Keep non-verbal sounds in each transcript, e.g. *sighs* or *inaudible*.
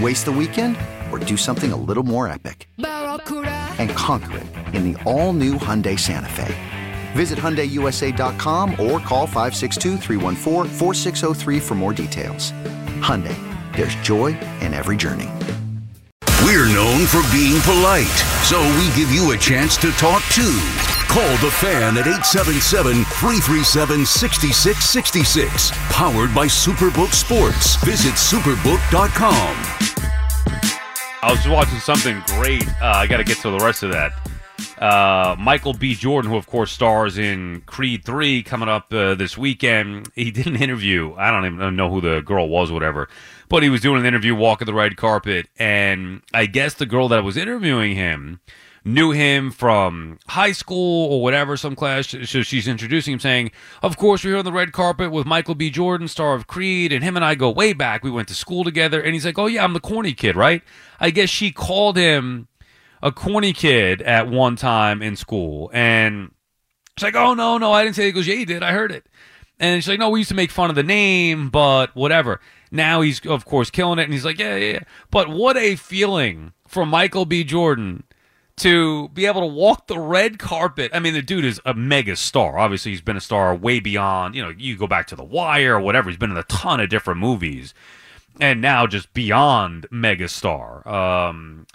Waste the weekend or do something a little more epic? And conquer it in the all-new Hyundai Santa Fe. Visit HyundaiUSA.com or call 562 for more details. Hyundai, there's joy in every journey. We're known for being polite, so we give you a chance to talk too. Call the fan at 877 337 6666. Powered by Superbook Sports. Visit superbook.com. I was watching something great. Uh, I got to get to the rest of that. Uh, Michael B. Jordan, who of course stars in Creed 3 coming up uh, this weekend, he did an interview. I don't even know who the girl was, whatever, but he was doing an interview walking the red carpet. And I guess the girl that was interviewing him knew him from high school or whatever, some class. So she's introducing him, saying, Of course, we're here on the red carpet with Michael B. Jordan, star of Creed, and him and I go way back. We went to school together. And he's like, Oh, yeah, I'm the corny kid, right? I guess she called him a corny kid at one time in school. And she's like, Oh, no, no, I didn't say it. He goes, Yeah, you did. I heard it. And she's like, No, we used to make fun of the name, but whatever. Now he's, of course, killing it. And he's like, Yeah, yeah, yeah. But what a feeling for Michael B. Jordan to be able to walk the red carpet. I mean, the dude is a mega star. Obviously, he's been a star way beyond, you know, you go back to The Wire or whatever. He's been in a ton of different movies. And now just beyond mega star. Um,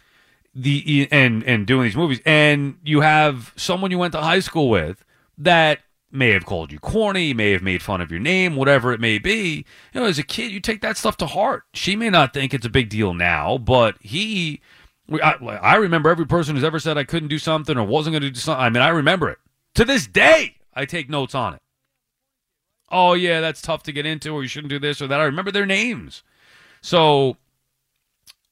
the and and doing these movies and you have someone you went to high school with that may have called you corny, may have made fun of your name, whatever it may be. You know, as a kid, you take that stuff to heart. She may not think it's a big deal now, but he I, I remember every person who's ever said I couldn't do something or wasn't going to do something. I mean, I remember it. To this day, I take notes on it. Oh, yeah, that's tough to get into, or you shouldn't do this or that. I remember their names. So,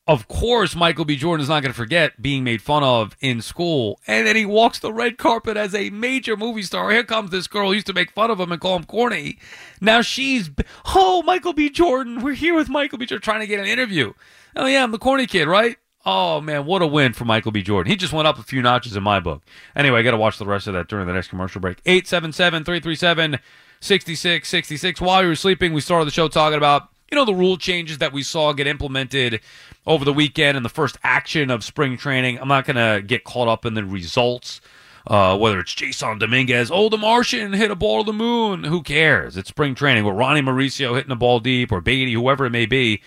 of course, Michael B. Jordan is not going to forget being made fun of in school. And then he walks the red carpet as a major movie star. Here comes this girl who used to make fun of him and call him corny. Now she's, oh, Michael B. Jordan. We're here with Michael B. Jordan trying to get an interview. Oh, yeah, I'm the corny kid, right? Oh man, what a win for Michael B. Jordan. He just went up a few notches in my book. Anyway, I got to watch the rest of that during the next commercial break. 877-337-6666. While you were sleeping, we started the show talking about, you know, the rule changes that we saw get implemented over the weekend and the first action of spring training. I'm not going to get caught up in the results. Uh, whether it's Jasson Dominguez, oh, the Martian hit a ball to the moon. Who cares? It's spring training. With Ronny Mauricio hitting a ball deep or Baty, whoever it may be.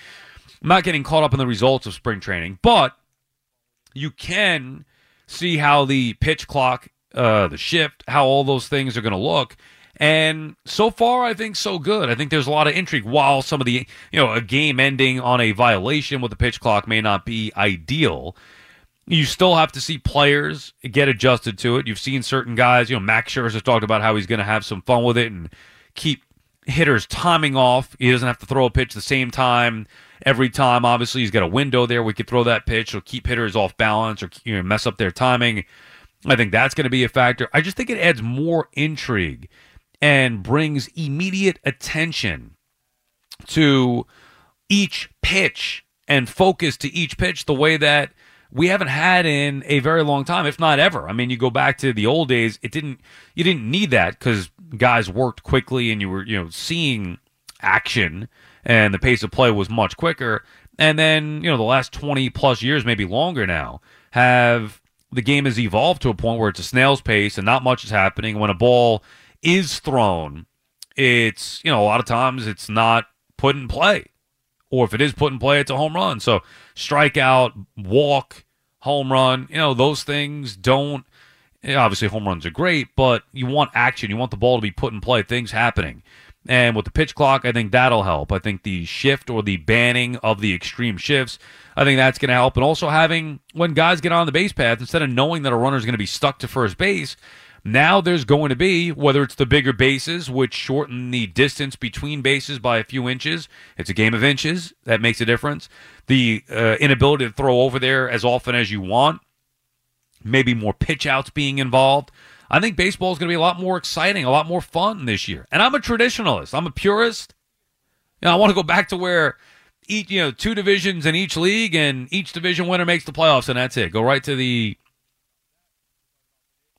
I'm not getting caught up in the results of spring training, but you can see how the pitch clock, uh, the shift, how all those things are going to look. And so far, I think so good. I think there's a lot of intrigue. While some of the, you know, a game ending on a violation with the pitch clock may not be ideal, you still have to see players get adjusted to it. You've seen certain guys, you know, Max Scherzer talked about how he's going to have some fun with it and keep hitters timing off. He doesn't have to throw a pitch the same time every time. Obviously, he's got a window there. We could throw that pitch or keep hitters off balance or you know, mess up their timing. I think that's going to be a factor. I just think it adds more intrigue and brings immediate attention to each pitch and focus to each pitch the way that we haven't had in a very long time, if not ever. I mean, you go back to the old days, it didn't you didn't need that because guys worked quickly and you were you know seeing action and the pace of play was much quicker. And then, you know, the last 20 plus years, maybe longer now, have the game has evolved to a point where it's a snail's pace and not much is happening. When a ball is thrown, it's, you know, a lot of times it's not put in play. Or if it is put in play, it's a home run. So strikeout, walk, home run, you know, those things don't obviously home runs are great, but you want action. You want the ball to be put in play, things happening. And with the pitch clock, I think that'll help. I think the shift or the banning of the extreme shifts, I think that's going to help. And also having when guys get on the base path, instead of knowing that a runner is going to be stuck to first base, now there's going to be, whether it's the bigger bases, which shorten the distance between bases by a few inches, it's a game of inches, that makes a difference. The uh, inability to throw over there as often as you want, maybe more pitch outs being involved. I think baseball is going to be a lot more exciting, a lot more fun this year. And I'm a traditionalist. I'm a purist. You know, I want to go back to where each, you know, two divisions in each league and each division winner makes the playoffs and that's it. Go right to the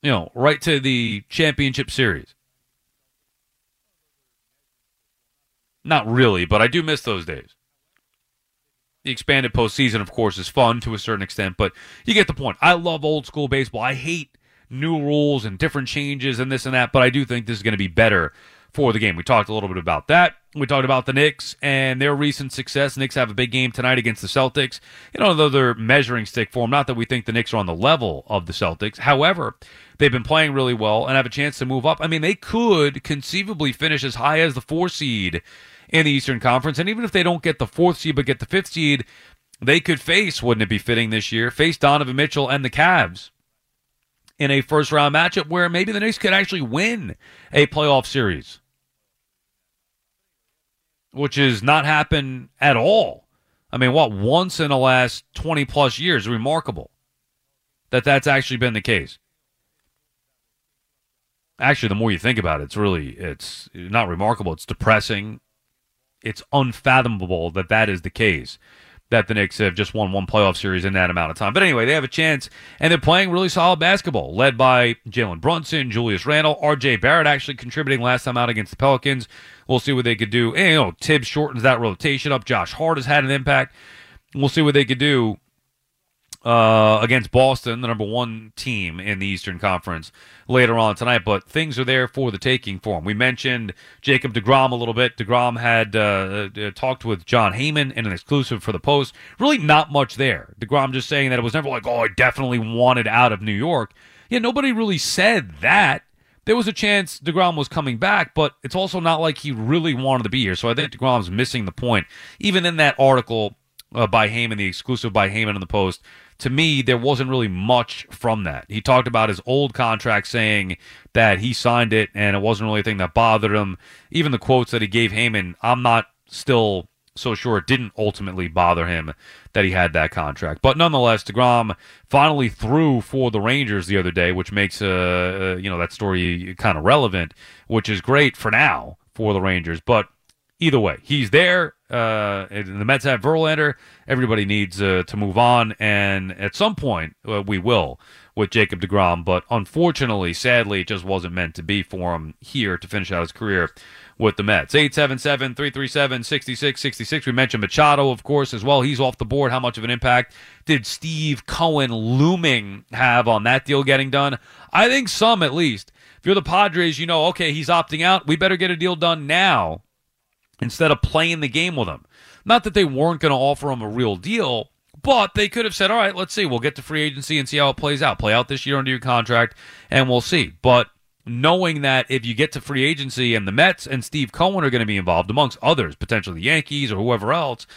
you know, right to the championship series. Not really, but I do miss those days. The expanded postseason, of course, is fun to a certain extent, but you get the point. I love old school baseball. I hate new rules and different changes and this and that, but I do think this is going to be better for the game. We talked a little bit about that. We talked about the Knicks and their recent success. Knicks have a big game tonight against the Celtics. You know, though they're measuring stick for them, not that we think the Knicks are on the level of the Celtics. However, they've been playing really well and have a chance to move up. I mean, they could conceivably finish as high as the four seed in the Eastern Conference. And even if they don't get the fourth seed but get the fifth seed, they could face, wouldn't it be fitting this year, face Donovan Mitchell and the Cavs in a first round matchup where maybe the Knicks could actually win a playoff series, which has not happened at all. I mean, what, once in the last 20 plus years? Remarkable that that's actually been the case. Actually, the more you think about it, it's really, it's not remarkable. It's depressing. It's unfathomable that that is the case that the Knicks have just won one playoff series in that amount of time. But anyway, they have a chance, and they're playing really solid basketball, led by Jalen Brunson, Julius Randle, R.J. Barrett actually contributing last time out against the Pelicans. We'll see what they could do. And, you know, Thibs shortens that rotation up. Josh Hart has had an impact. We'll see what they could do uh, against Boston, the number one team in the Eastern Conference, later on tonight. But things are there for the taking for him. We mentioned Jacob DeGrom a little bit. DeGrom had uh, uh, talked with Jon Heyman in an exclusive for the Post. Really, not much there. DeGrom just saying that it was never like, oh, I definitely wanted out of New York. Yeah, nobody really said that. There was a chance DeGrom was coming back, but it's also not like he really wanted to be here. So I think DeGrom's missing the point. Even in that article uh, by Heyman, the exclusive by Heyman in the Post, to me, there wasn't really much from that. He talked about his old contract saying that he signed it and it wasn't really a thing that bothered him. Even the quotes that he gave Heyman, I'm not still so sure it didn't ultimately bother him that he had that contract. But nonetheless, DeGrom finally threw for the Rangers the other day, which makes uh, uh you know that story kind of relevant, which is great for now for the Rangers. But either way, he's there. Uh, the Mets have Verlander. Everybody needs uh, to move on, and at some point uh, we will with Jacob Degrom. But unfortunately, sadly, it just wasn't meant to be for him here to finish out his career with the Mets. 877-337-6666. We mentioned Machado, of course, as well. He's off the board. How much of an impact did Steve Cohen looming have on that deal getting done? I think some, at least. If you're the Padres, you know, okay, he's opting out. We better get a deal done now instead of playing the game with him. Not that they weren't going to offer him a real deal, but they could have said, all right, let's see. We'll get to free agency and see how it plays out. Play out this year under your contract, and we'll see. But knowing that if you get to free agency and the Mets and Steve Cohen are going to be involved, amongst others, potentially the Yankees or whoever else,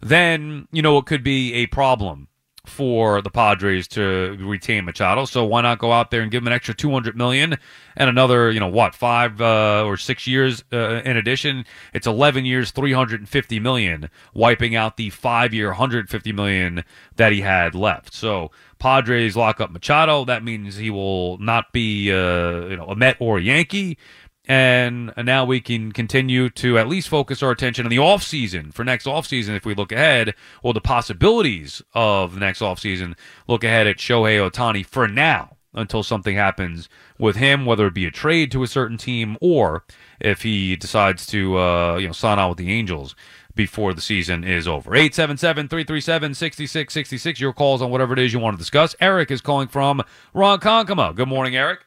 then, you know, it could be a problem for the Padres to retain Machado. So why not go out there and give him an extra 200 million and another, you know, what, five uh, or six years uh, in addition? It's 11 years, 350 million, wiping out the five year, 150 million that he had left. So Padres lock up Machado. That means he will not be, uh, you know, a Met or a Yankee and now we can continue to at least focus our attention on the off season for next off season. If we look ahead or the possibilities of the next off season look ahead at Shohei Ohtani for now until something happens with him whether it be a trade to a certain team or if he decides to uh, you know sign on with the Angels before the season is over. 877-337-6666 your calls on whatever it is you want to discuss Eric is calling from Ronkonkoma good morning Eric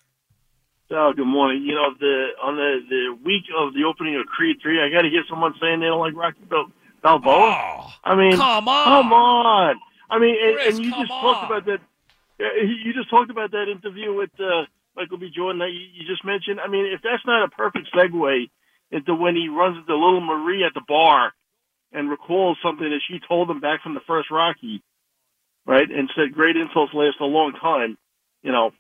Oh, good morning. You know, the on the the week of the opening of Creed three, I got to get someone saying they don't like Rocky Bal- Balboa. Oh, I mean, come on. come on. I mean, and, Chris, and you just talked about that. You just talked about that interview with uh, Michael B. Jordan that you, you just mentioned. I mean, if that's not a perfect segue into when he runs into little Marie at the bar and recalls something that she told him back from the first Rocky, right? And said, "Great insults last a long time." You know,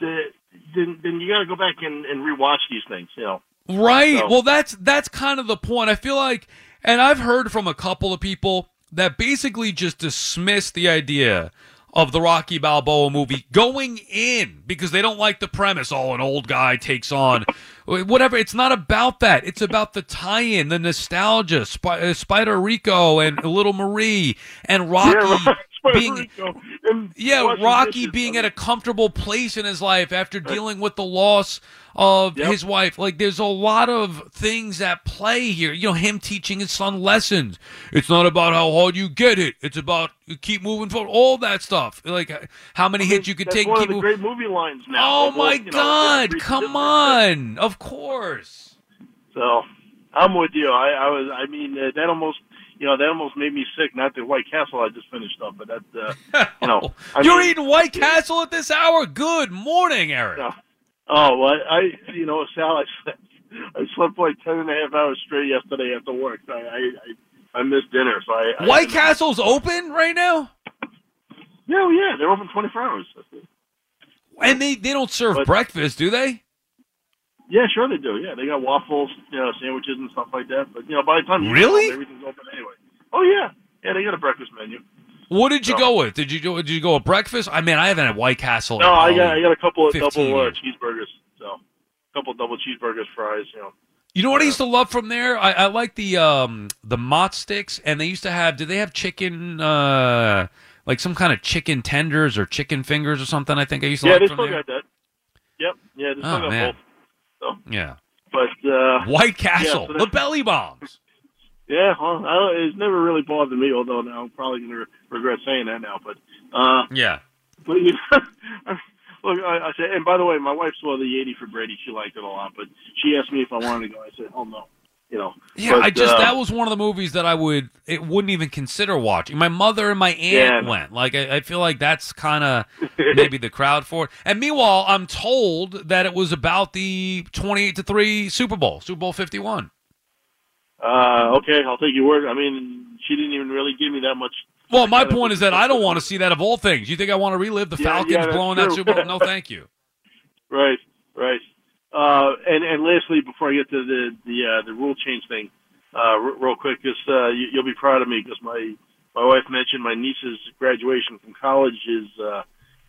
the, then then you got to go back and, and rewatch these things. You know, Right. So- Well, that's that's kind of the point. I feel like, and I've heard from a couple of people that basically just dismiss the idea of the Rocky Balboa movie going in because they don't like the premise. Oh, an old guy takes on *laughs* whatever. It's not about that. It's about the tie-in, the nostalgia, Sp- uh, Spider Rico and Little Marie and Rocky yeah, right. Being. Rico and Yeah, Rocky being at a comfortable place in his life after dealing with the loss of Yep. his wife. Like, there's a lot of things at play here. You know, him teaching his son lessons. It's not about how hard you get it. It's about you keep moving forward. All that stuff. Like uh, how many hits you could take. one keep of the moving- great movie lines now. Oh Almost, my know, God! yeah, Come on! Of course. So I'm with you. I, I was. I mean, uh, that almost. You know, that almost made me sick. Not the White Castle I just finished up, but that. Uh, *laughs* you know, I You're mean- eating White Castle at this hour. Good morning, Eric. No. Oh, well, I, you know, Sal, I slept, *laughs* I slept like ten and a half hours straight yesterday after work. I, I, I, I missed dinner, so I. I White Castle's open right now, Yeah, oh, yeah, they're open twenty four hours. and they they don't serve But- breakfast, do they? Yeah, sure they do. Yeah, they got waffles, you know, sandwiches and stuff like that. But you know, by the time Really? everything's open anyway. Oh yeah, yeah, they got a breakfast menu. What did you No. go with? Did you go? Did you go with breakfast? I mean, I haven't had White Castle. No, I got I got a couple of double uh, cheeseburgers. So, a couple double cheeseburgers, fries. You know. You know what I used to love from there? I, I like the um the mott sticks, and they used to have. Did they have chicken? uh Like some kind of chicken tenders or chicken fingers or something. I think I used to Yeah, like they still there. got that. Yep. Yeah, they still Oh, got man. both. Yeah, But uh, White Castle, so the belly bombs. *laughs* Yeah, well, I it's never really bothered me. Although now I'm probably going to regret saying that now. But, uh, Yeah. but you know, *laughs* look, I, I said, and by the way, my wife saw the 80 for Brady. She liked it a lot, but she asked me if I wanted to go. I said, oh no, you know. Yeah, But, I just uh, that was one of the movies that I would it wouldn't even consider watching. My mother and my aunt Yeah. went. Like I, I feel like that's kind of maybe the crowd for it. And meanwhile, I'm told that it was about the 28 to three Super Bowl, Super Bowl 51. Uh, okay, I'll take your word. I mean, she didn't even really give me that much. Well, my point is that I don't want to see that of all things. You think I want to relive the Yeah, Falcons yeah, blowing that. Super Bowl? No, *laughs* thank you. Right, right. Uh, and and lastly, before I get to the the uh, the rule change thing, uh, r- real quick, because uh, you, you'll be proud of me because my my wife mentioned my niece's graduation from college is uh,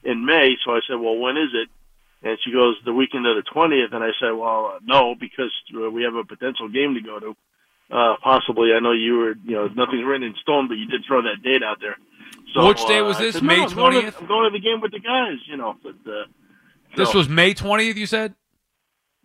in May. So I said, well, when is it? And she goes, the weekend of the twentieth. And I said, well, no, because uh, we have a potential game to go to. Uh, possibly, I know you were, you know, nothing's written in stone, but you did throw that date out there. So, Which day was uh, this? said, May no, I'm going to- 20th? I'm going to the game with the guys, you know. But uh, This so- was May 20th, you said?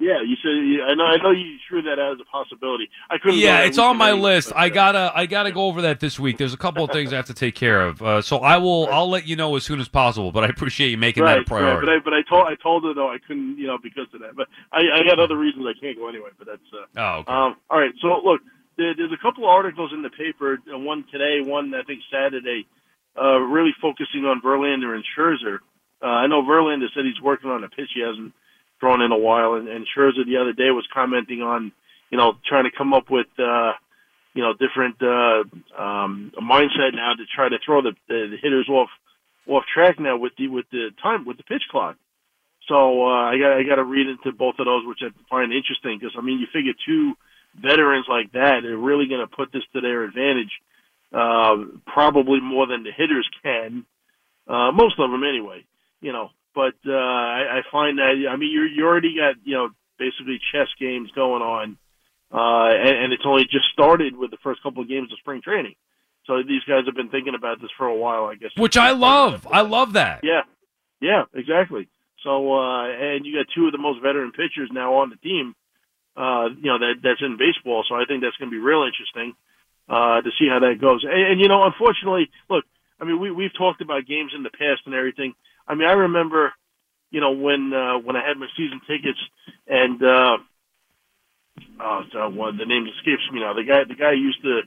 Yeah, you said I know. I know you threw that out as a possibility. I couldn't. Yeah, it's on my list. I uh, gotta, I gotta go over that this week. There's a couple of things I have to take care of, uh, so I will, I'll let you know as soon as possible. But I appreciate you making Right, that a priority. right. But I, but I told, I told her though I couldn't, you know, because of that. But I, I got other reasons I can't go anyway. But that's. Uh, oh, okay. um, all right. So look, there, there's a couple of articles in the paper. uh, One today, one I think Saturday, uh, really focusing on Verlander and Scherzer. Uh, I know Verlander said he's working on a pitch he hasn't thrown in a while, and, and Scherzer the other day was commenting on, you know, trying to come up with, uh, you know, different uh, um, a mindset now to try to throw the, the, the hitters off off track now with the with the time with the pitch clock. So uh, I got I got to read into both of those, which I find interesting because I mean you figure two veterans like that are really going to put this to their advantage, uh, probably more than the hitters can. Uh, most of them anyway, you know. But uh, I, I find that I mean you you already got you know basically chess games going on, uh, and, and it's only just started with the first couple of games of spring training. So these guys have been thinking about this for a while, I guess. Which I love. I love that. Yeah, yeah, exactly. So, uh, and you got two of the most veteran pitchers now on the team. Uh, you know that that's in baseball, so I think that's going to be real interesting uh, to see how that goes. And, and you know, unfortunately, look, I mean, we we've talked about games in the past and everything. I mean, I remember, you know, when uh, when I had my season tickets, and uh, oh, so, well, the name escapes me now. The guy, the guy used to,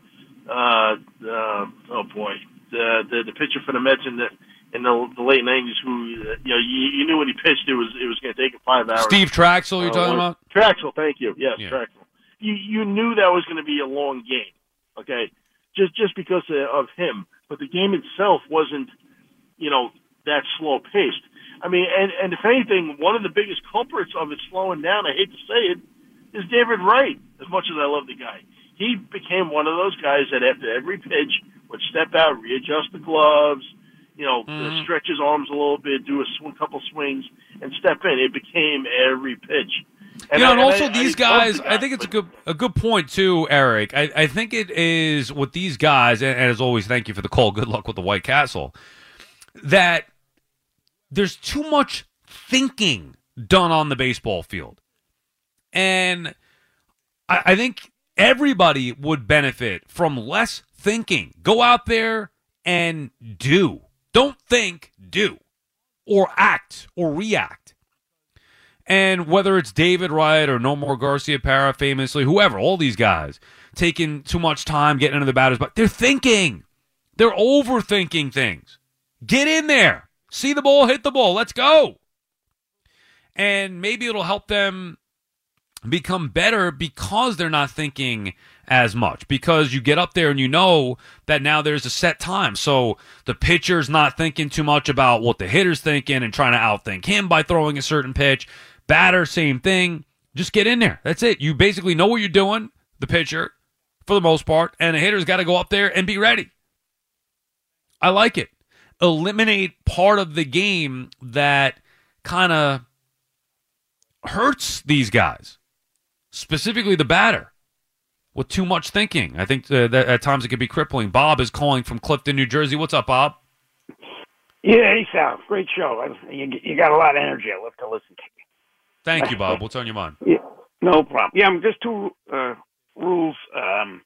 uh, uh, oh boy, the, the the pitcher for the Mets in the in the, the late '90s who you know you, you knew when he pitched it was it was going to take him five hours. Steve Trachsel, you're Uh, talking about? Trachsel, thank you. Yes, Yeah. Trachsel. You you knew that was going to be a long game, okay? Just just because of, of him, but the game itself wasn't, you know, that slow paced. I mean, and and if anything, one of the biggest culprits of it slowing down, I hate to say it, is David Wright. As much as I love the guy, he became one of those guys that after every pitch would step out, readjust the gloves, you know, Mhm. stretch his arms a little bit, do a sw- couple swings, and step in. It became every pitch. you know, I- and also I these love guys, the I think it's a good a good point too, Eric. I, I think it is with these guys, and, and as always, thank you for the call. Good luck with the White Castle. That there's too much thinking done on the baseball field, and I, I think everybody would benefit from less thinking. Go out there and do. Don't think, do, or act or react. And whether it's David Wright or Nomar Garciaparra, famously, whoever, all these guys taking too much time getting into the batters, but they're thinking. They're overthinking things. Get in there. See the ball, hit the ball. Let's go. And maybe it'll help them become better because they're not thinking as much. Because you get up there and you know that now there's a set time. So the pitcher's not thinking too much about what the hitter's thinking and trying to outthink him by throwing a certain pitch. Batter same thing. Just get in there. That's it. You basically know what you're doing the pitcher for the most part and the hitter's got to go up there and be ready. I like it eliminate part of the game that kind of hurts these guys specifically the batter, with too much thinking. I think uh, that at times it could be crippling. Bob is calling from Clifton, New Jersey. What's up, Bob? Yeah, hey Sal, great show. You, you got a lot of energy. I love to listen to you. Thank you, Bob. *laughs* What's on your mind? you. Yeah, no problem. Yeah, I'm just two uh, rules, um,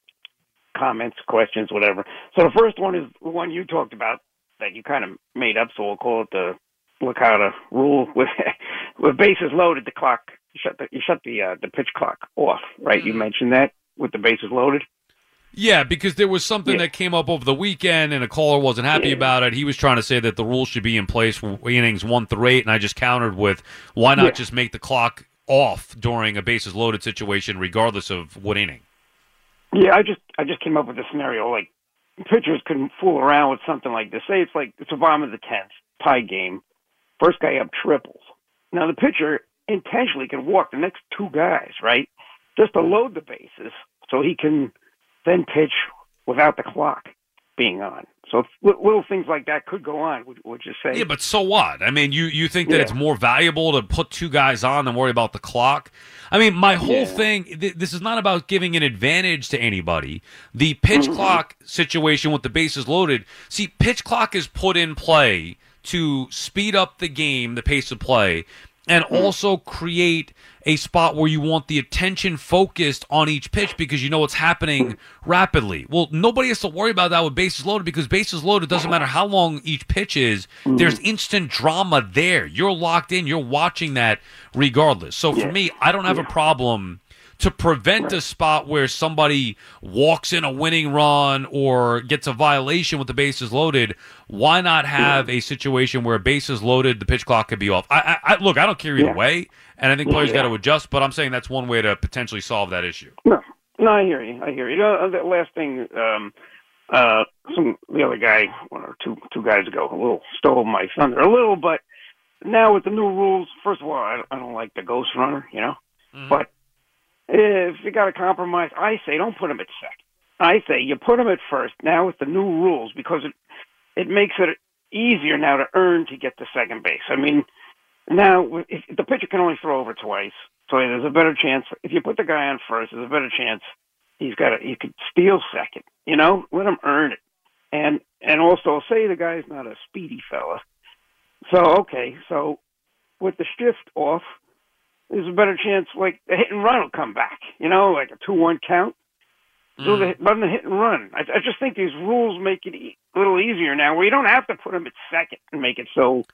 comments, questions, whatever. So the first one is the one you talked about that you kind of made up. So we'll call it the Licata rule. With *laughs* with bases loaded, the clock you shut the you shut the uh, the pitch clock off. Right? You mentioned that with the bases loaded. Yeah, because there was something Yeah. that came up over the weekend, and a caller wasn't happy Yeah. about it. He was trying to say that the rules should be in place for innings one through eight, and I just countered with, why not Yeah. just make the clock off during a bases loaded situation, regardless of what inning? Yeah, I just I just came up with a scenario like pitchers couldn't fool around with something like this. Say it's like it's a bottom of the tenth, tie game, first guy up triples. Now the pitcher intentionally can walk the next two guys, right, just to load the bases, so he can then pitch without the clock being on. So little things like that could go on. Would, would you say? Yeah, but so what? I mean, you you think that Yeah. it's more valuable to put two guys on than worry about the clock? I mean, my whole Yeah. thing. Th- this is not about giving an advantage to anybody. The pitch Mm-hmm. clock situation with the bases loaded. See, pitch clock is put in play to speed up the game, the pace of play, and Mm-hmm. also create a spot where you want the attention focused on each pitch because you know what's happening rapidly. Well, nobody has to worry about that with bases loaded because bases loaded doesn't matter how long each pitch is. Mm-hmm. There's instant drama there. You're locked in. You're watching that regardless. So for Yeah. me, I don't have a problem to prevent a spot where somebody walks in a winning run or gets a violation with the bases loaded. Why not have a situation where bases loaded, the pitch clock could be off? I, I, I look, I don't care either Yeah. way, and I think players Yeah. got to adjust. But I'm saying that's one way to potentially solve that issue. No, no, I hear you. I hear you. Uh, the last thing, um, uh, some the other guy, one or two two guys ago, a little stole my thunder a little, but now with the new rules, first of all, I, I don't like the ghost runner, you know. But if you got to compromise, I say don't put him at second. I say you put him at first. Now with the new rules, because it it makes it easier now to earn to get to second base. I mean, now if the pitcher can only throw over twice, so there's a better chance if you put the guy on first. There's a better chance he's got a he could steal second. You know, let him earn it. And and also say the guy's not a speedy fella. So okay, so with the shift off, there's a better chance like the hit and run will come back. You know, like a two one count. Do the run the hit and run. I, I just think these rules make it e- a little easier now, where you don't have to put him at second and make it so.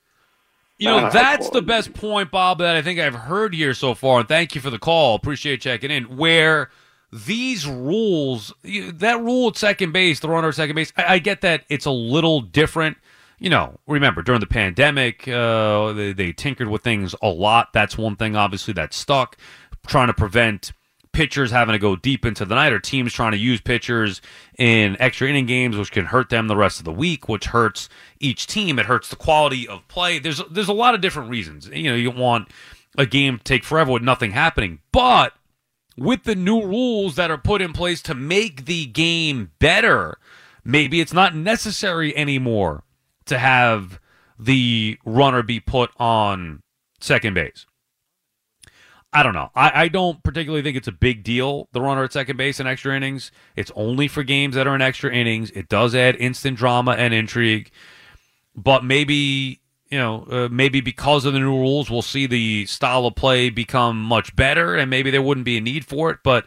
You know, Uh, that's the best point, Bob, that I think I've heard here so far. And thank you for the call. Appreciate checking in. Where these rules, that rule at second base, the runner at second base, I, I get that it's a little different. You know, remember during the pandemic, uh, they, they tinkered with things a lot. That's one thing, obviously, that stuck. Trying to prevent pitchers having to go deep into the night or teams trying to use pitchers in extra inning games, which can hurt them the rest of the week, which hurts each team. It hurts the quality of play. There's there's a lot of different reasons. You know, you want a game to take forever with nothing happening, but with the new rules that are put in place to make the game better, maybe it's not necessary anymore to have the runner be put on second base. I don't know. I, I don't particularly think it's a big deal, the runner at second base in extra innings. It's only for games that are in extra innings. It does add instant drama and intrigue. But maybe, you know, uh, maybe because of the new rules, we'll see the style of play become much better and maybe there wouldn't be a need for it. But,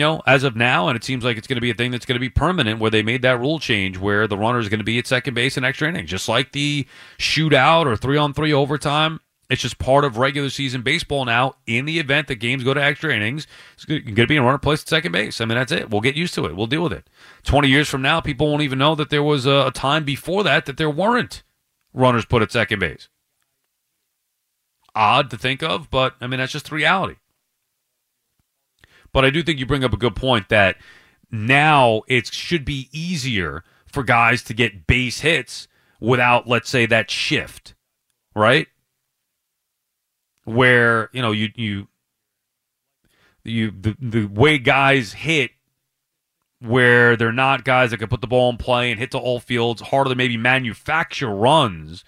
you know, as of now, and it seems like it's going to be a thing that's going to be permanent where they made that rule change where the runner is going to be at second base in extra innings, just like the shootout or three on three overtime it's just part of regular season baseball now. In the event that games go to extra innings, it's going to be a runner placed at second base. I mean, that's it. We'll get used to it. We'll deal with it. 20 years from now, people won't even know that there was a, time before that that there weren't runners put at second base. Odd to think of, but I mean, that's just the reality. But I do think you bring up a good point that now it should be easier for guys to get base hits without, let's say, that shift, right? where you know you you you the the way guys hit where they're not guys that can put the ball in play and hit to all fields harder to maybe manufacture runs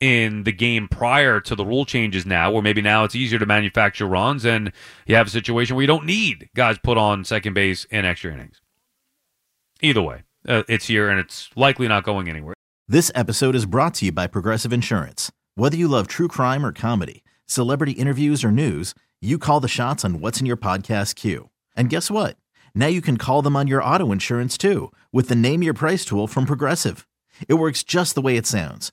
in the game prior to the rule changes now where maybe now it's easier to manufacture runs and you have a situation where you don't need guys put on second base in extra innings either way uh, it's here and it's likely not going anywhere this episode is brought to you by progressive insurance whether you love true crime or comedy celebrity interviews or news, you call the shots on what's in your podcast queue. And guess what? Now you can call them on your auto insurance too with the Name Your Price tool from Progressive. It works just the way it sounds.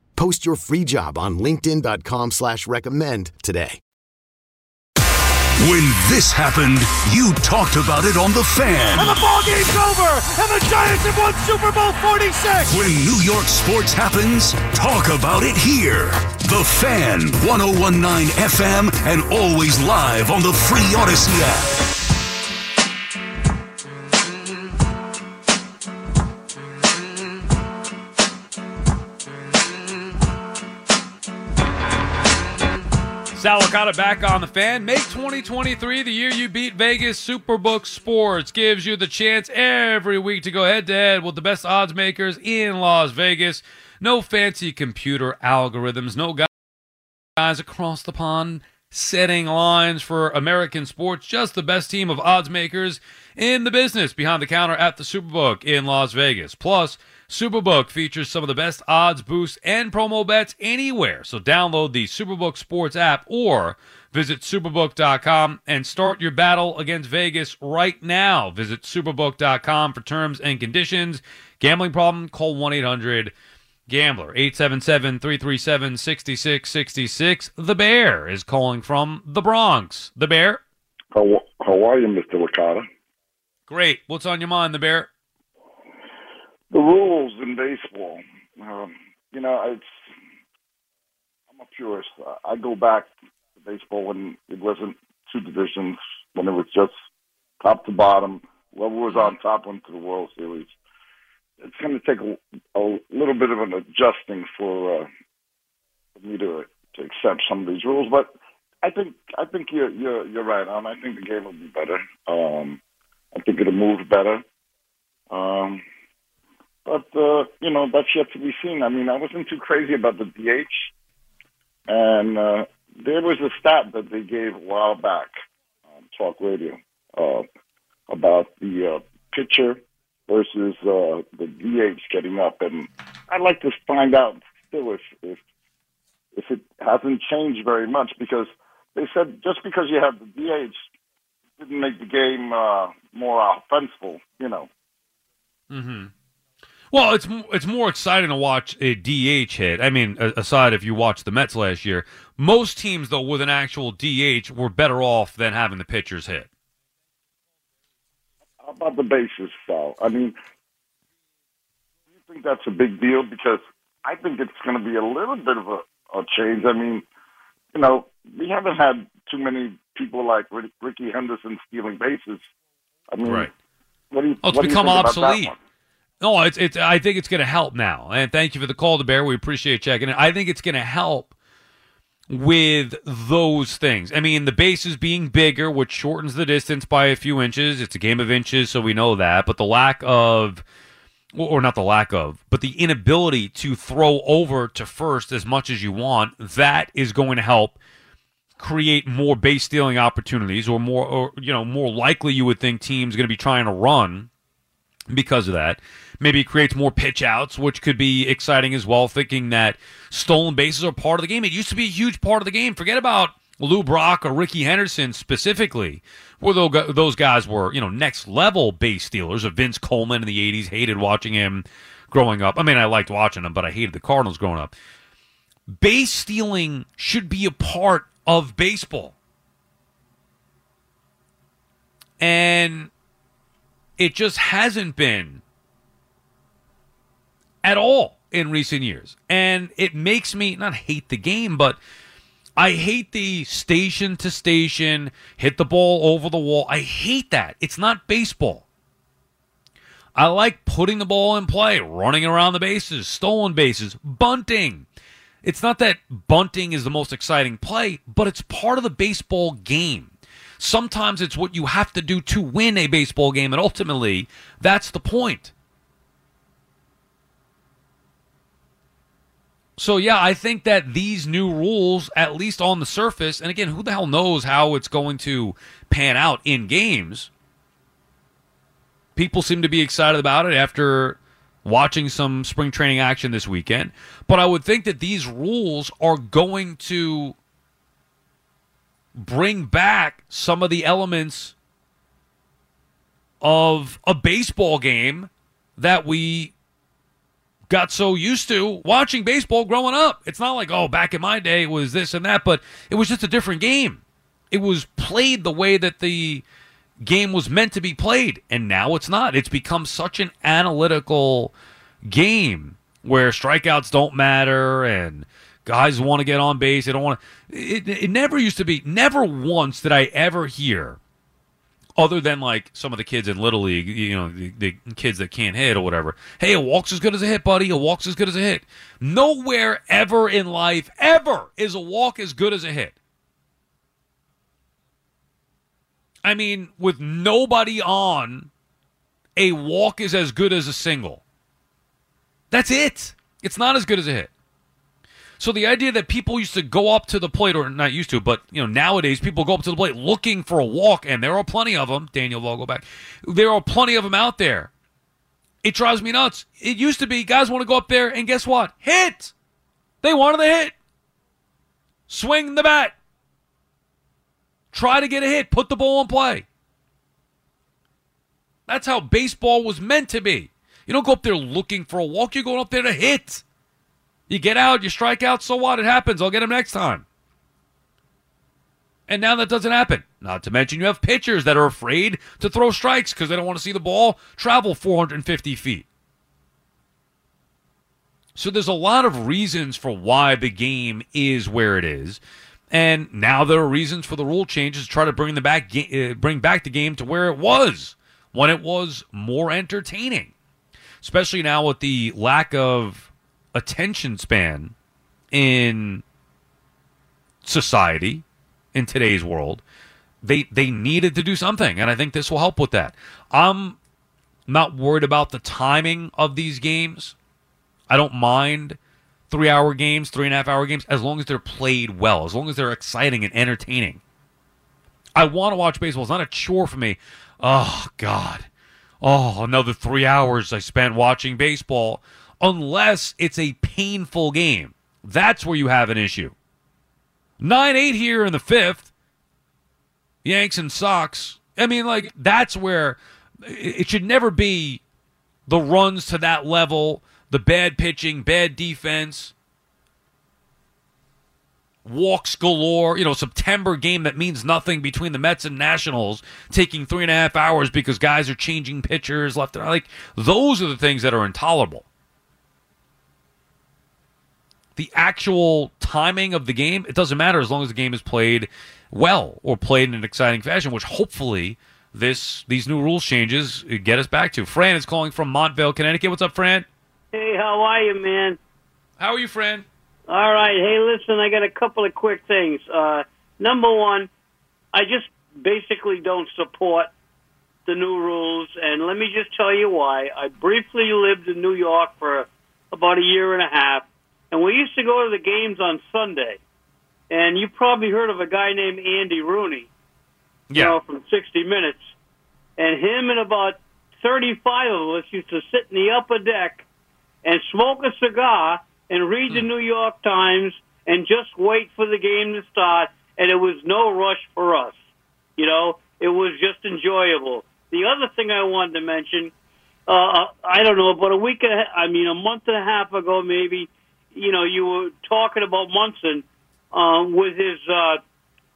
Post your free job on LinkedIn.com slash recommend today. When this happened, you talked about it on The Fan. And the ball game's over, and the Giants have won Super Bowl 46. When New York sports happens, talk about it here. The Fan, 1019 FM, and always live on the free Audacy app. Sal Licata back on the fan. Make 2023 the year you beat Vegas. Superbook Sports gives you the chance every week to go head to head with the best odds makers in Las Vegas. No fancy computer algorithms, no guys across the pond setting lines for American sports. Just the best team of odds makers in the business behind the counter at the Superbook in Las Vegas. Plus, Superbook features some of the best odds, boosts, and promo bets anywhere. So download the Superbook Sports app or visit superbook.com and start your battle against Vegas right now. Visit superbook.com for terms and conditions. Gambling problem? Call 1 800 Gambler 877 337 6666. The Bear is calling from the Bronx. The Bear? How, how are you, Mr. Licata? Great. What's on your mind, The Bear? The rules in baseball. Um, you know, it's I'm a purist. I go back to baseball when it wasn't two divisions, when it was just top to bottom. Whoever was on top went to the World Series. It's going to take a, a little bit of an adjusting for, uh, for me to to accept some of these rules, but I think I think you're you're you're right on. I think the game will be better. Um, I think it'll move better. Um, but, uh, you know, that's yet to be seen. I mean, I wasn't too crazy about the DH. and uh, there was a stat that they gave a while back on talk radio uh, about the uh, pitcher versus uh, the DH getting up, and I'd like to find out still if if if it hasn't changed very much because they said just because you have the DH didn't make the game uh, more offensive, you know. Mm-hmm. Well, it's it's more exciting to watch a DH hit. I mean, aside if you watch the Mets last year, most teams though with an actual DH were better off than having the pitchers hit. How about the bases, though? I mean, do you think that's a big deal? Because I think it's going to be a little bit of a, a change. I mean, you know, we haven't had too many people like Rickey Henderson stealing bases. I mean, right. what do you? Oh, it's become do you think obsolete. No, it's it's. I think it's going to help now, and thank you for the call to bear. We appreciate checking. I think it's going to help with those things. I mean, the bases being bigger, which shortens the distance by a few inches. It's a game of inches, so we know that. But the lack of, or not the lack of, but the inability to throw over to first as much as you want, that is going to help create more base stealing opportunities, or more, or you know, more likely you would think teams going to be trying to run because of that. Maybe creates more pitch outs, which could be exciting as well, thinking that stolen bases are part of the game. It used to be a huge part of the game. Forget about Lou Brock or Rickey Henderson specifically, where those guys were, you know, next level base stealers. Of Vince Coleman in the 80s, hated watching him growing up. I mean, I liked watching him, but I hated the Cardinals growing up. Base stealing should be a part of baseball. And it just hasn't been at all in recent years. And it makes me not hate the game, but I hate the station to station, hit the ball over the wall. I hate that. It's not baseball. I like putting the ball in play, running around the bases, stolen bases, bunting. It's not that bunting is the most exciting play, but it's part of the baseball game. Sometimes it's what you have to do to win a baseball game, and ultimately, that's the point. So, yeah, I think that these new rules, at least on the surface, and again, who the hell knows how it's going to pan out in games? People seem to be excited about it after watching some spring training action this weekend. But I would think that these rules are going to bring back some of the elements of a baseball game that we got so used to watching baseball growing up. It's not like, oh, back in my day it was this and that, but it was just a different game. It was played the way that the game was meant to be played, and now it's not. It's become such an analytical game where strikeouts don't matter and guys want to get on base. They don't want to. It, it never used to be. Never once did I ever hear, other than like some of the kids in little league, you know, the, the kids that can't hit or whatever. Hey, a walk's as good as a hit, buddy. A walk's as good as a hit. Nowhere ever in life, ever, is a walk as good as a hit. I mean, with nobody on, a walk is as good as a single. That's it. It's not as good as a hit. So the idea that people used to go up to the plate, or not used to, but you know nowadays people go up to the plate looking for a walk, and there are plenty of them. Daniel Vogelbach, there are plenty of them out there. It drives me nuts. It used to be guys want to go up there and guess what? Hit. They wanted to hit. Swing the bat. Try to get a hit. Put the ball in play. That's how baseball was meant to be. You don't go up there looking for a walk. You're going up there to hit. You get out, you strike out, so what? It happens. I'll get him next time. And now that doesn't happen. Not to mention you have pitchers that are afraid to throw strikes because they don't want to see the ball travel 450 feet. So there's a lot of reasons for why the game is where it is. And now there are reasons for the rule changes to try to bring the back uh, bring back the game to where it was when it was more entertaining. Especially now with the lack of attention span in society in today's world. They they needed to do something, and I think this will help with that. I'm not worried about the timing of these games. I don't mind three hour games, three and a half hour games, as long as they're played well, as long as they're exciting and entertaining. I want to watch baseball. It's not a chore for me. Oh, God. Oh, another three hours I spent watching baseball, unless it's a painful game. That's where you have an issue. 9 8 here in the fifth. Yanks and Sox. I mean, like, that's where it should never be the runs to that level, the bad pitching, bad defense, walks galore. You know, September game that means nothing between the Mets and Nationals, taking three and a half hours because guys are changing pitchers left and right. Like, those are the things that are intolerable. The actual timing of the game, it doesn't matter as long as the game is played well or played in an exciting fashion, which hopefully this these new rules changes get us back to. Fran is calling from Montvale, Connecticut. What's up, Fran? Hey, how are you, man? How are you, Fran? All right. Hey, listen, I got a couple of quick things. Uh, number one, I just basically don't support the new rules, and let me just tell you why. I briefly lived in New York for about a year and a half, and we used to go to the games on Sunday. And you probably heard of a guy named Andy Rooney, yeah. you know, from 60 Minutes. And him and about 35 of us used to sit in the upper deck and smoke a cigar and read the New York Times and just wait for the game to start. And it was no rush for us. You know, it was just enjoyable. The other thing I wanted to mention, uh, I don't know, about a week, I mean, a month and a half ago, maybe, you know, you were talking about Munson uh, with his uh,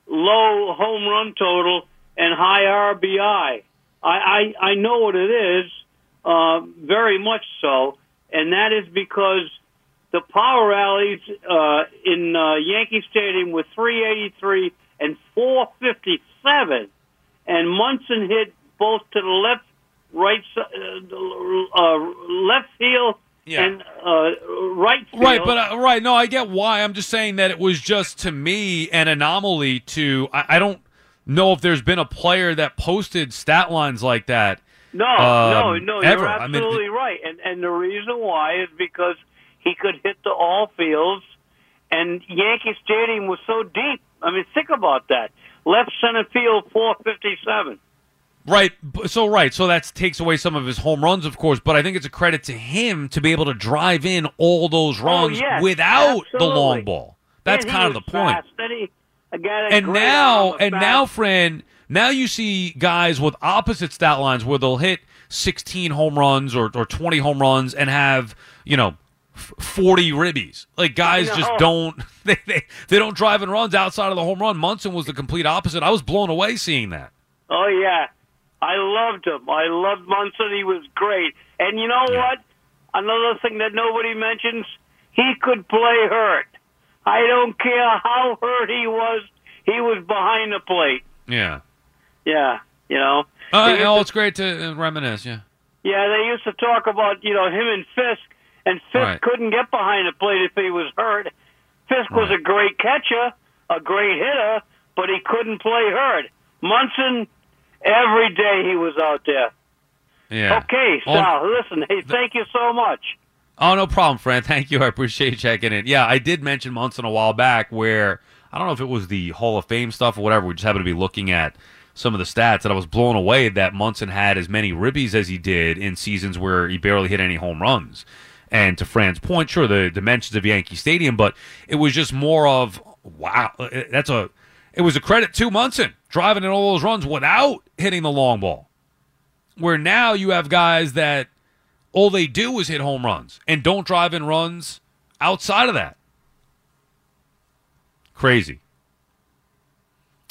low home run total and high RBI. I, I, I know what it is, uh, very much so, and that is because the power alleys uh, in uh, Yankee Stadium were 383 and 457, and Munson hit both to the left, right, uh, uh, left field Yeah. and uh, right field. Right, but uh, right, no, I get why. I'm just saying that it was just to me an anomaly. To I, I don't know if there's been a player that posted stat lines like that. No, um, no, no. ever. You're I mean, absolutely right, and and the reason why is because he could hit the all fields, and Yankee Stadium was so deep. I mean, think about that. Left center field, four fifty seven. Right. So right. So that takes away some of his home runs, of course. But I think it's a credit to him to be able to drive in all those oh, runs oh, yes, without the long ball. That's he kind of the point. Fast. And, he, a guy that and now and fast. now friend, now you see guys with opposite stat lines where they'll hit 16 home runs or, or 20 home runs and have you know 40 ribbies like guys just don't *laughs* they, they, they don't drive in runs outside of the home run munson was the complete opposite i was blown away seeing that Oh yeah, I loved him. I loved Munson. He was great. And you know what? Another thing that nobody mentions: he could play hurt. I don't care how hurt he was. He was behind the plate. yeah Yeah, you know. uh, oh to- it's great to uh, reminisce yeah yeah, they used to talk about you know him and Fisk, and Fisk Right. couldn't get behind the plate if he was hurt. Fisk was a great catcher, a great hitter, but he couldn't play hurt. Munson, every day he was out there. yeah Okay, Sal, listen, hey, thank you so much. Oh, no problem, Fran. *laughs* Thank you. I appreciate you checking in. Yeah, I did mention Munson a while back where I don't know if it was the Hall of Fame stuff or whatever. We just happened to be looking at some of the stats, and I was blown away that Munson had as many ribbies as he did in seasons where he barely hit any home runs. And to Fran's point, sure, the dimensions of Yankee Stadium, but it was just more of wow. uh, That's a it was a credit to Munson driving in all those runs without hitting the long ball. Where now you have guys that all they do is hit home runs and don't drive in runs outside of that. Crazy.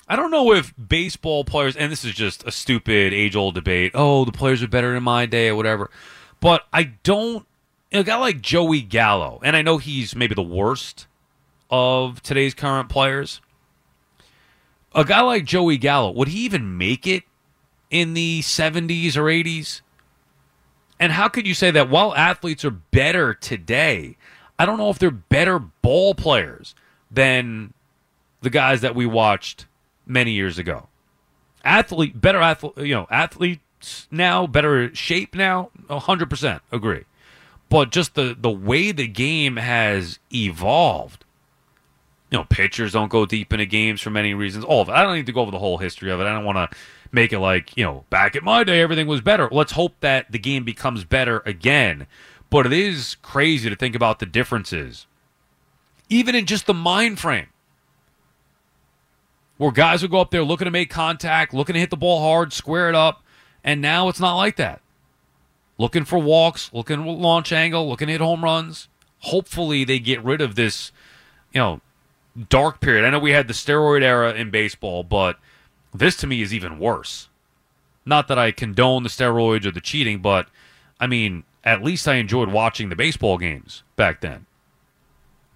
I don't know if baseball players, and this is just a stupid age old debate. Oh, the players are better in my day or whatever. But I don't. A guy like Joey Gallo, and I know he's maybe the worst of today's current players. A guy like Joey Gallo, would he even make it in the 70s or 80s? And how could you say that while athletes are better today, I don't know if they're better ball players than the guys that we watched many years ago. Athlete, better athlete, you know, athletes now, better shape now, 100% agree. but just the the way the game has evolved. You know, pitchers don't go deep into games for many reasons. All of it. I don't need to go over the whole history of it. I don't want to make it like you know back in my day everything was better. Let's hope that the game becomes better again. But it is crazy to think about the differences, even in just the mind frame where guys would go up there looking to make contact, looking to hit the ball hard, square it up, and now it's not like that. Looking for walks, looking launch angle, looking at home runs. Hopefully they get rid of this, you know, dark period. I know we had the steroid era in baseball, but this to me is even worse. Not that I condone the steroids or the cheating, but I mean, at least I enjoyed watching the baseball games back then.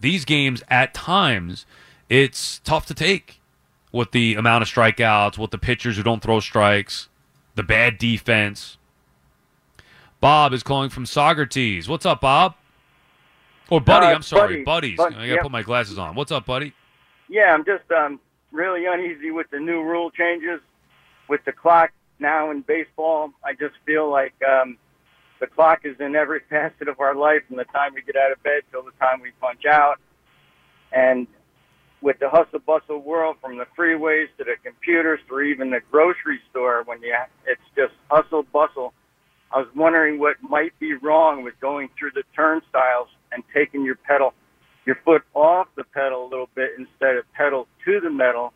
These games, at times, it's tough to take with the amount of strikeouts, with the pitchers who don't throw strikes, the bad defense. Bob is calling from Socrates. What's up, Bob? Or Buddy, Uh, I'm sorry, Buddy. buddies. Bud- I got to yep. put my glasses on. What's up, buddy? Yeah, I'm just um, really uneasy with the new rule changes with the clock now in baseball. I just feel like um, the clock is in every *laughs* facet of our life from the time we get out of bed till the time we punch out. And with the hustle bustle world, from the freeways to the computers to even the grocery store, when you it's just hustle bustle. I was wondering what might be wrong with going through the turnstiles and taking your pedal, your foot off the pedal a little bit instead of pedal to the metal.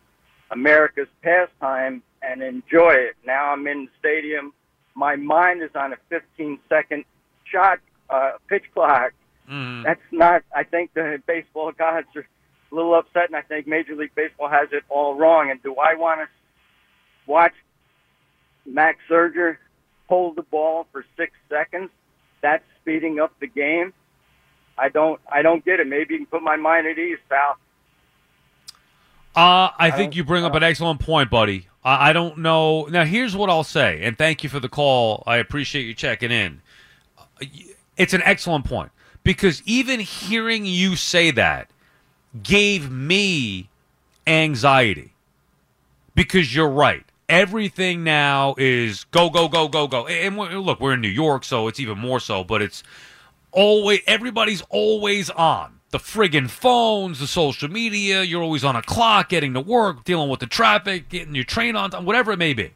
America's pastime and enjoy it. Now I'm in the stadium. My mind is on a 15 second shot uh, pitch clock. That's not. I think the baseball gods are a little upset, and I think Major League Baseball has it all wrong. And do I want to watch Max Scherzer hold the ball for six seconds? That's speeding up the game. I don't. I don't get it. Maybe you can put my mind at ease, pal. Uh, I think you bring up an excellent point, buddy. I, I don't know. Now, here's what I'll say, and thank you for the call. I appreciate you checking in. It's an excellent point because even hearing you say that gave me anxiety because you're right. Everything now is go, go, go, go, go. And look, we're in New York, so it's even more so, but it's always everybody's always on the friggin' phones, the social media. You're always on a clock, getting to work, dealing with the traffic, getting your train on time, whatever it may be.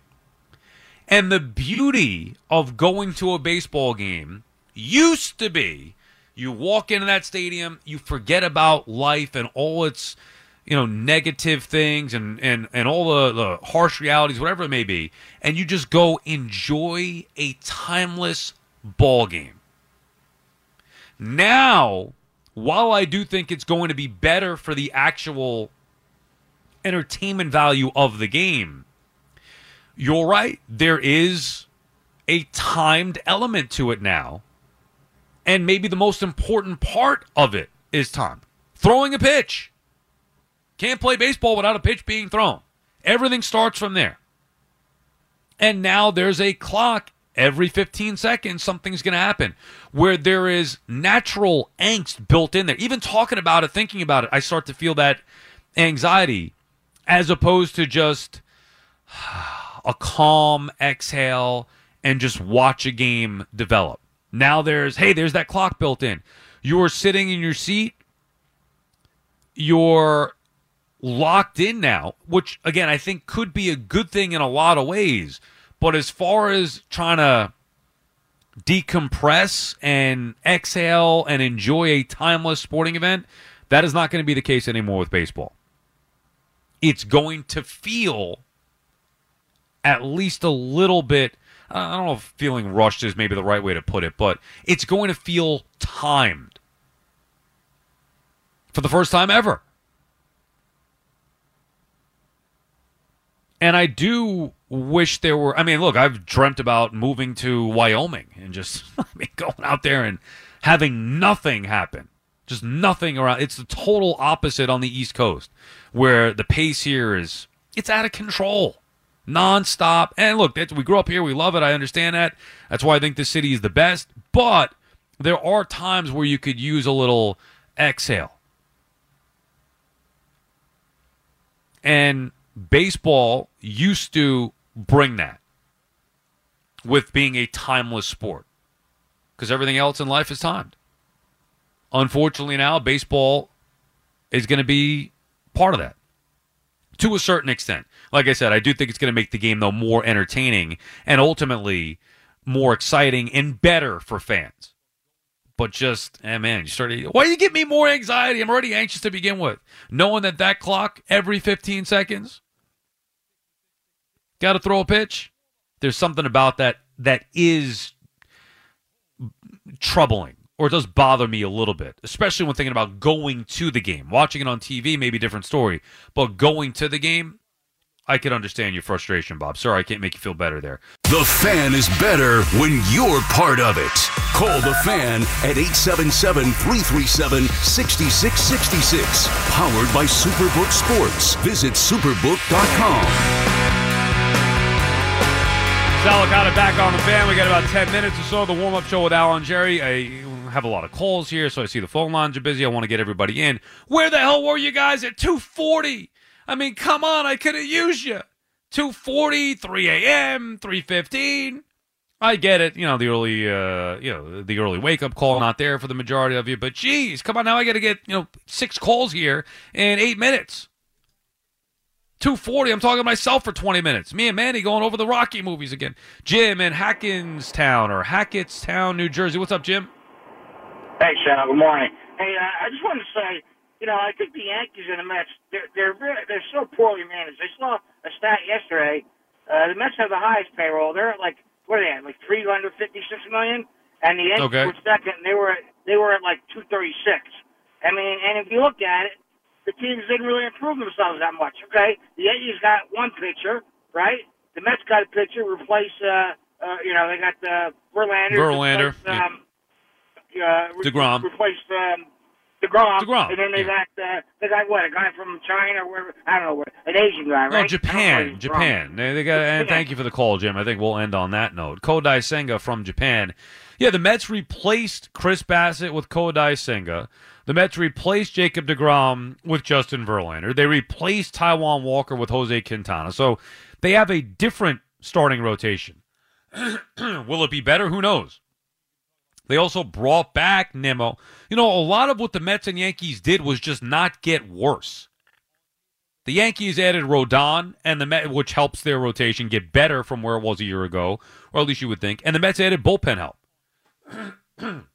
And the beauty of going to a baseball game used to be you walk into that stadium, you forget about life and all its you know negative things and and and all the, the harsh realities whatever it may be and you just go enjoy a timeless ball game now while i do think it's going to be better for the actual entertainment value of the game you're right there is a timed element to it now and maybe the most important part of it is time throwing a pitch can't play baseball without a pitch being thrown. Everything starts from there. And now there's a clock. Every 15 seconds, something's going to happen where there is natural angst built in there. Even talking about it, thinking about it, I start to feel that anxiety as opposed to just *sighs* a calm exhale and just watch a game develop. Now there's, hey, there's that clock built in. You're sitting in your seat. You're locked in now, which again I think could be a good thing in a lot of ways. But as far as trying to decompress and exhale and enjoy a timeless sporting event, that is not going to be the case anymore with baseball. It's going to feel at least a little bit. I don't know if feeling rushed is maybe the right way to put it, but it's going to feel timed for the first time ever. And I do wish there were. I mean, look, I've dreamt about moving to Wyoming and just *laughs* I mean, going out there and having nothing happen. Just nothing around. It's the total opposite on the East Coast, where the pace here is it's out of control, nonstop. And look, we grew up here. We love it. I understand that. That's why I think this city is the best. But there are times where you could use a little exhale. And baseball used to bring that with being a timeless sport. because everything else in life is timed. Unfortunately, now baseball is going to be part of that to a certain extent. Like I said, I do think it's going to make the game though more entertaining and ultimately more exciting and better for fans. But just, eh, man, you started. Why do you give me more anxiety? I'm already anxious to begin with, knowing that that clock every 15 seconds got to throw a pitch. There's something about that that is troubling or it does bother me a little bit, especially when thinking about going to the game. Watching it on TV may be a different story, but going to the game, I can understand your frustration, Bob. Sorry, I can't make you feel better there. The fan is better when you're part of it. Call the fan at 877 337 6666. Powered by Superbook Sports. Visit superbook.com. Sal Licata back on the fan. We got about 10 minutes or so. The warm up show with Alan Jerry. I have a lot of calls here, so I see the phone lines are busy. I want to get everybody in. Where the hell were you guys at 240? I mean, come on, I could have used you. 240, 3 a.m., 315. I get it, you know, the early uh, you know, the early wake up call not there for the majority of you, but geez, come on now I gotta get, you know, six calls here in eight minutes. 240, I'm talking to myself for 20 minutes. Me and Manny going over the Rocky movies again. Jim in Hackenstown or Hackettstown, New Jersey. What's up, Jim? Hey, Sal. Good morning. Hey, uh, I just wanted to say, you know, I think the Yankees and the Mets, they're they're really, they're so poorly managed. I saw a stat yesterday. Uh, the Mets have the highest payroll. They're at like what are they at? Like three hundred fifty six million, and the Yankees Okay. were second. And they were at, they were at like two thirty six. I mean, and if you look at it, the teams didn't really improve themselves that much. Okay, the Yankees got one pitcher, right? The Mets got a pitcher, replace. Uh, uh, you know, they got the Verlander. Verlander, replace, Um, uh, DeGrom. replaced um, Degrom, DeGrom, and then they got uh, they got what a guy from China or wherever I don't know where an Asian guy, right? No, I don't know Japan. Japan. They, they got. And thank you for the call, Jim. I think we'll end on that note. Kodai Senga from Japan. Yeah, the Mets replaced Chris Bassitt with Kodai Senga. The Mets replaced Jacob DeGrom with Justin Verlander. They replaced Taijuan Walker with Jose Quintana. So they have a different starting rotation. *clears throat* Will it be better? Who knows? They also brought back Nimmo. You know, a lot of what the Mets and Yankees did was just not get worse. The Yankees added Rodon, and the Met, which helps their rotation get better from where it was a year ago, or at least you would think. And the Mets added bullpen help. *clears throat*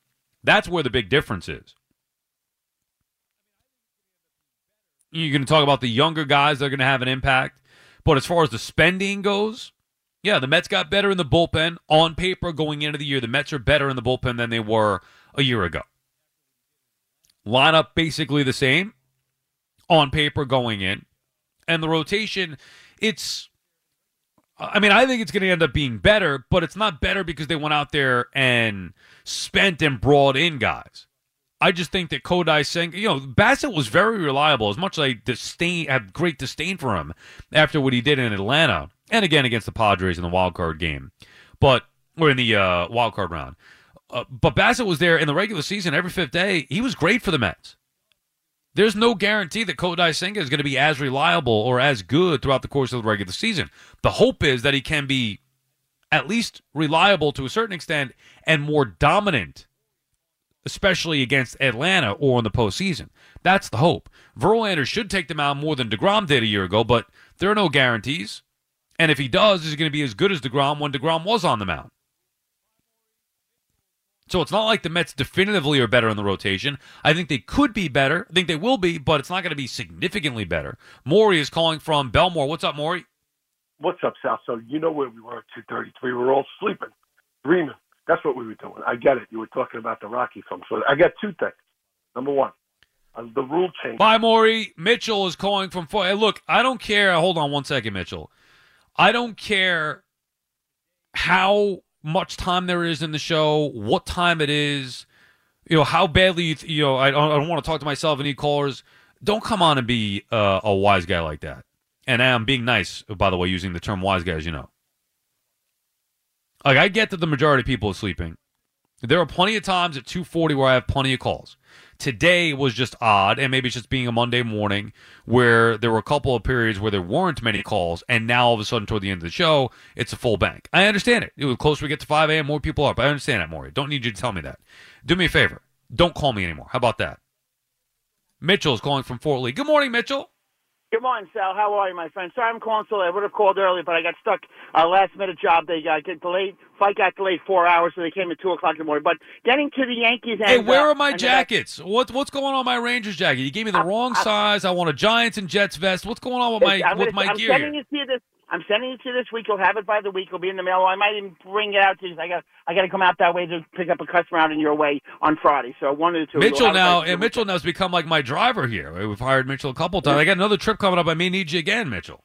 That's where the big difference is. You're going to talk about the younger guys that are going to have an impact, but as far as the spending goes, yeah, the Mets got better in the bullpen on paper going into the year. The Mets are better in the bullpen than they were a year ago. Lineup basically the same on paper going in. And the rotation, it's I mean, I think it's going to end up being better, but it's not better because they went out there and spent and brought in guys. I just think that Kodai Senga, you know, Bassitt was very reliable. As much as I disdain, have great disdain for him after what he did in Atlanta, and again against the Padres in the wild card game, but or in the uh, wild card round. Uh, but Bassitt was there in the regular season every fifth day. He was great for the Mets. There's no guarantee that Kodai Senga is going to be as reliable or as good throughout the course of the regular season. The hope is that he can be at least reliable to a certain extent and more dominant, especially against Atlanta or in the postseason. That's the hope. Verlander should take them out more than DeGrom did a year ago, but there are no guarantees. And if he does, he's going to be as good as DeGrom when DeGrom was on the mound. So it's not like the Mets definitively are better in the rotation. I think they could be better. I think they will be, but it's not going to be significantly better. Maury is calling from Bellmore. What's up, Maury? What's up, Sal? So you know where we were at 2:33. We were all sleeping, dreaming. That's what we were doing. I get it. You were talking about the Rocky film. So I got two things. Number one, uh, the rule change. Bye, Maury. Mitchell is calling from. Hey, look, I don't care. Hold on one second, Mitchell. I don't care how much time there is in the show, what time it is, you know, how badly you, th- you know. I don't, I don't want to talk to myself. Any callers? Don't come on and be uh, a wise guy like that. And I'm being nice, by the way, using the term wise guy, as you know. Like I get that the majority of people are sleeping. There are plenty of times at 2:40 where I have plenty of calls. today was just odd, and maybe it's just being a Monday morning where there were a couple of periods where there weren't many calls, and now all of a sudden toward the end of the show, it's a full bank. I understand it. The closer we get to 5 a.m., more people are up. I understand that, Maury. Don't need you to tell me that. Do me a favor. Don't call me anymore. How about that? Mitchell is calling from Fort Lee. Good morning, Mitchell. Good morning, Sal. How are you, my friend? Sorry I'm calling so late. I would have called earlier, but I got stuck. Uh, last minute job. They got get delayed. Fight got delayed four hours, so they came at two o'clock in the morning. But getting to the Yankees. And, Hey, where uh, are my jackets? What what's going on with my Rangers jacket? You gave me the wrong size. I want a Giants and Jets vest. What's going on with my I'm with gonna- my I'm gear? Sending it to you this, I'm sending it to you this week. You'll have it by the week. It'll be in the mail. I might even bring it out to you. I got I got to come out that way to pick up a customer out in your way on Friday. So one of the two. Mitchell have it by now, and Mitchell now has become like my driver here. We've hired Mitchell a couple times. I got another trip coming up. I may need you again, Mitchell.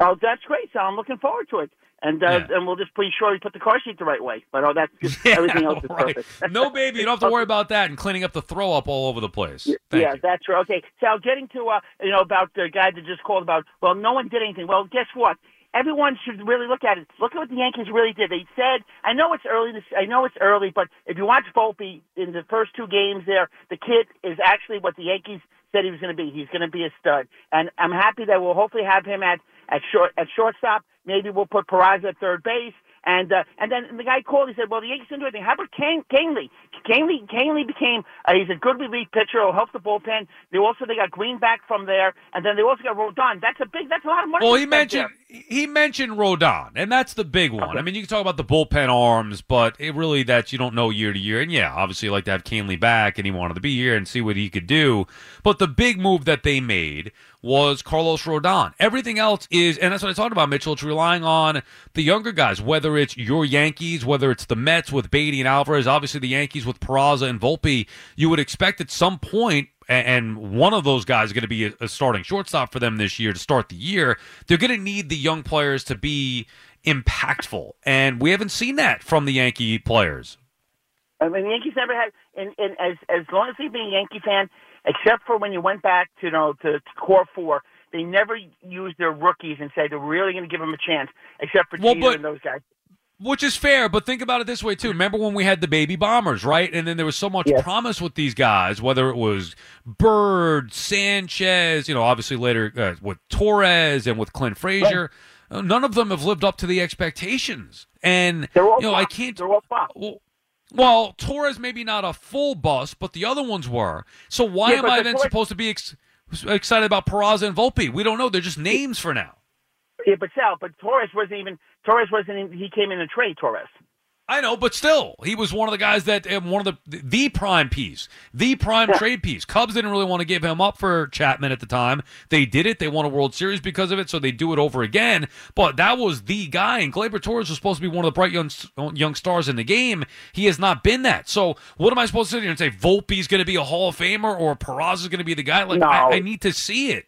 Oh, that's great, Sal. I'm looking forward to it. And uh, and we'll just be sure we put the car seat the right way. But oh, that's *laughs* everything else is right. perfect. No, baby, you don't have to *laughs* worry about that and cleaning up the throw up all over the place. Thank yeah, you. that's right. Okay, Sal, getting to uh, you know about the guy that just called about. Well, no one did anything. Well, guess what? Everyone should really look at it. Look at what the Yankees really did. They said, I know it's early. This, I know it's early, but if you watch Volpe in the first two games, there, the kid is actually what the Yankees said he was going to be. He's going to be a stud, and I'm happy that we'll hopefully have him at at short at shortstop. Maybe we'll put Peraza at third base. And uh, and then the guy called. He said, "Well, the Yankees didn't do anything. How about Kane, Kahnle? Kahnle, Kahnle became uh, he's a good relief pitcher. He'll help the bullpen. They also they got Greenback from there, and then they also got Rodon. That's a big. That's a lot of money. Well, he mentioned there. he mentioned Rodon, and that's the big one. I mean, you can talk about the bullpen arms, but it really that's you don't know year to year. And yeah, obviously, you like to have Kahnle back, and he wanted to be here and see what he could do. But the big move that they made was Carlos Rodon. Everything else is, and that's what I talked about, Mitchell. It's relying on the younger guys, whether it's your Yankees, whether it's the Mets with Baty and Alvarez, obviously the Yankees with Peraza and Volpe. You would expect at some and one of those guys is going to be a, starting shortstop for them this year to start the year. They're going to need the young players to be impactful, and we haven't seen that from the Yankee players. I mean, the Yankees never had, and, and as as long as you've been a Yankee fan, except for when you went back to you know to, to core four, they never used their rookies and said they're really going to give them a chance, except for Well, but- and those guys. Which is fair, but think about it this way too. Remember when we had the baby bombers, right? And then there was so much promise with these guys, whether it was Bird, Sanchez, you know, obviously later uh, with Torres and with Clint Frazier. Uh, None of them have lived up to the expectations, and They're all you know I can't. They're all flops. Well, well, Torres maybe not a full bust, but the other ones were. So why Yeah, am I the then Torres- supposed to be ex- excited about Peraza and Volpe? We don't know. They're just names for now. Yeah, but Sal, but Torres wasn't even Torres wasn't even, he came in a trade Torres. I know, but still, he was one of the guys that one of the the prime piece, the prime trade piece. Cubs didn't really want to give him up for Chapman at the time. They did it. They won a World Series because of it, so they do it over again. But that was the guy, and Gleyber Torres was supposed to be one of the bright young young stars in the game. He has not been that. So what am I supposed to sit here and say? Volpe's going to be a Hall of Famer, or Peraza is going to be the guy? Like No. I, I need to see it.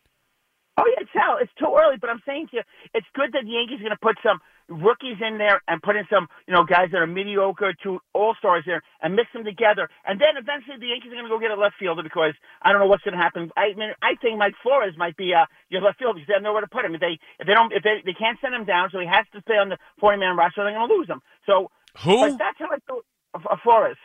Oh yeah, it's Sal, it's too early, but I'm saying to you, it's good that the Yankees are going to put some rookies in there and put in some, you know, guys that are mediocre to all stars there and mix them together. And then eventually the Yankees are going to go get a left fielder because I don't know what's going to happen. I mean, I think Mike Flores might be uh, your left fielder because they have nowhere to put him. If they if they don't if they they can't send him down, so he has to stay on the 40 man roster. They're going to lose him. So Who? But that's how I feel. Uh, Flores.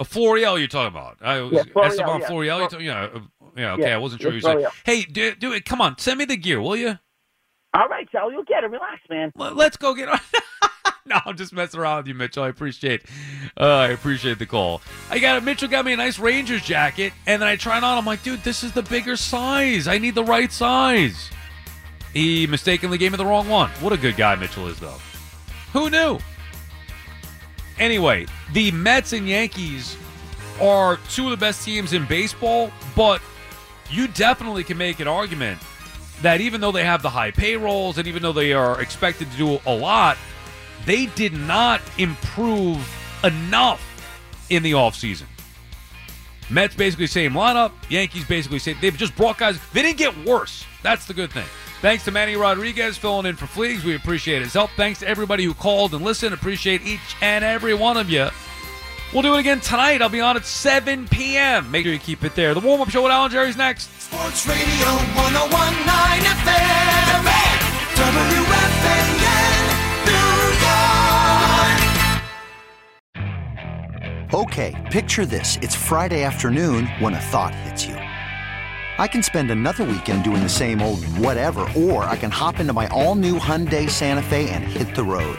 A Florial you're talking about? I was Yeah, Florial, Estevan yeah. Florial. you talking- Yeah, uh, yeah. Okay, Yeah, I wasn't sure you said. Hey, do, do it. Come on, send me the gear, will you? All right, Sal, you'll get it. Relax, man. Let's go get on. *laughs* no, I'm just messing around with you, Mitchell. I appreciate, uh, I appreciate the call. I got a Mitchell got me a nice Rangers jacket, and then I try it on. I'm like, dude, this is the bigger size. I need the right size. He mistakenly gave me the wrong one. What a good guy Mitchell is, though. Who knew? Anyway, the Mets and Yankees are two of the best teams in baseball, but you definitely can make an argument that even though they have the high payrolls and even though they are expected to do a lot, they did not improve enough in the offseason. Mets basically same lineup, Yankees basically same. They've just brought guys. They didn't get worse. That's the good thing. Thanks to Manny Rodriguez filling in for Fleegs. We appreciate his help. Thanks to everybody who called and listened. Appreciate each and every one of you. We'll do it again tonight. I'll be on at 7 p.m. Make sure you keep it there. The warm up show with Alan Jerry's next. Sports Radio 1019 FM. WFAN, New York. Okay, picture this. It's Friday afternoon when a thought hits you. I can spend another weekend doing the same old whatever, or I can hop into my all new Hyundai Santa Fe and hit the road.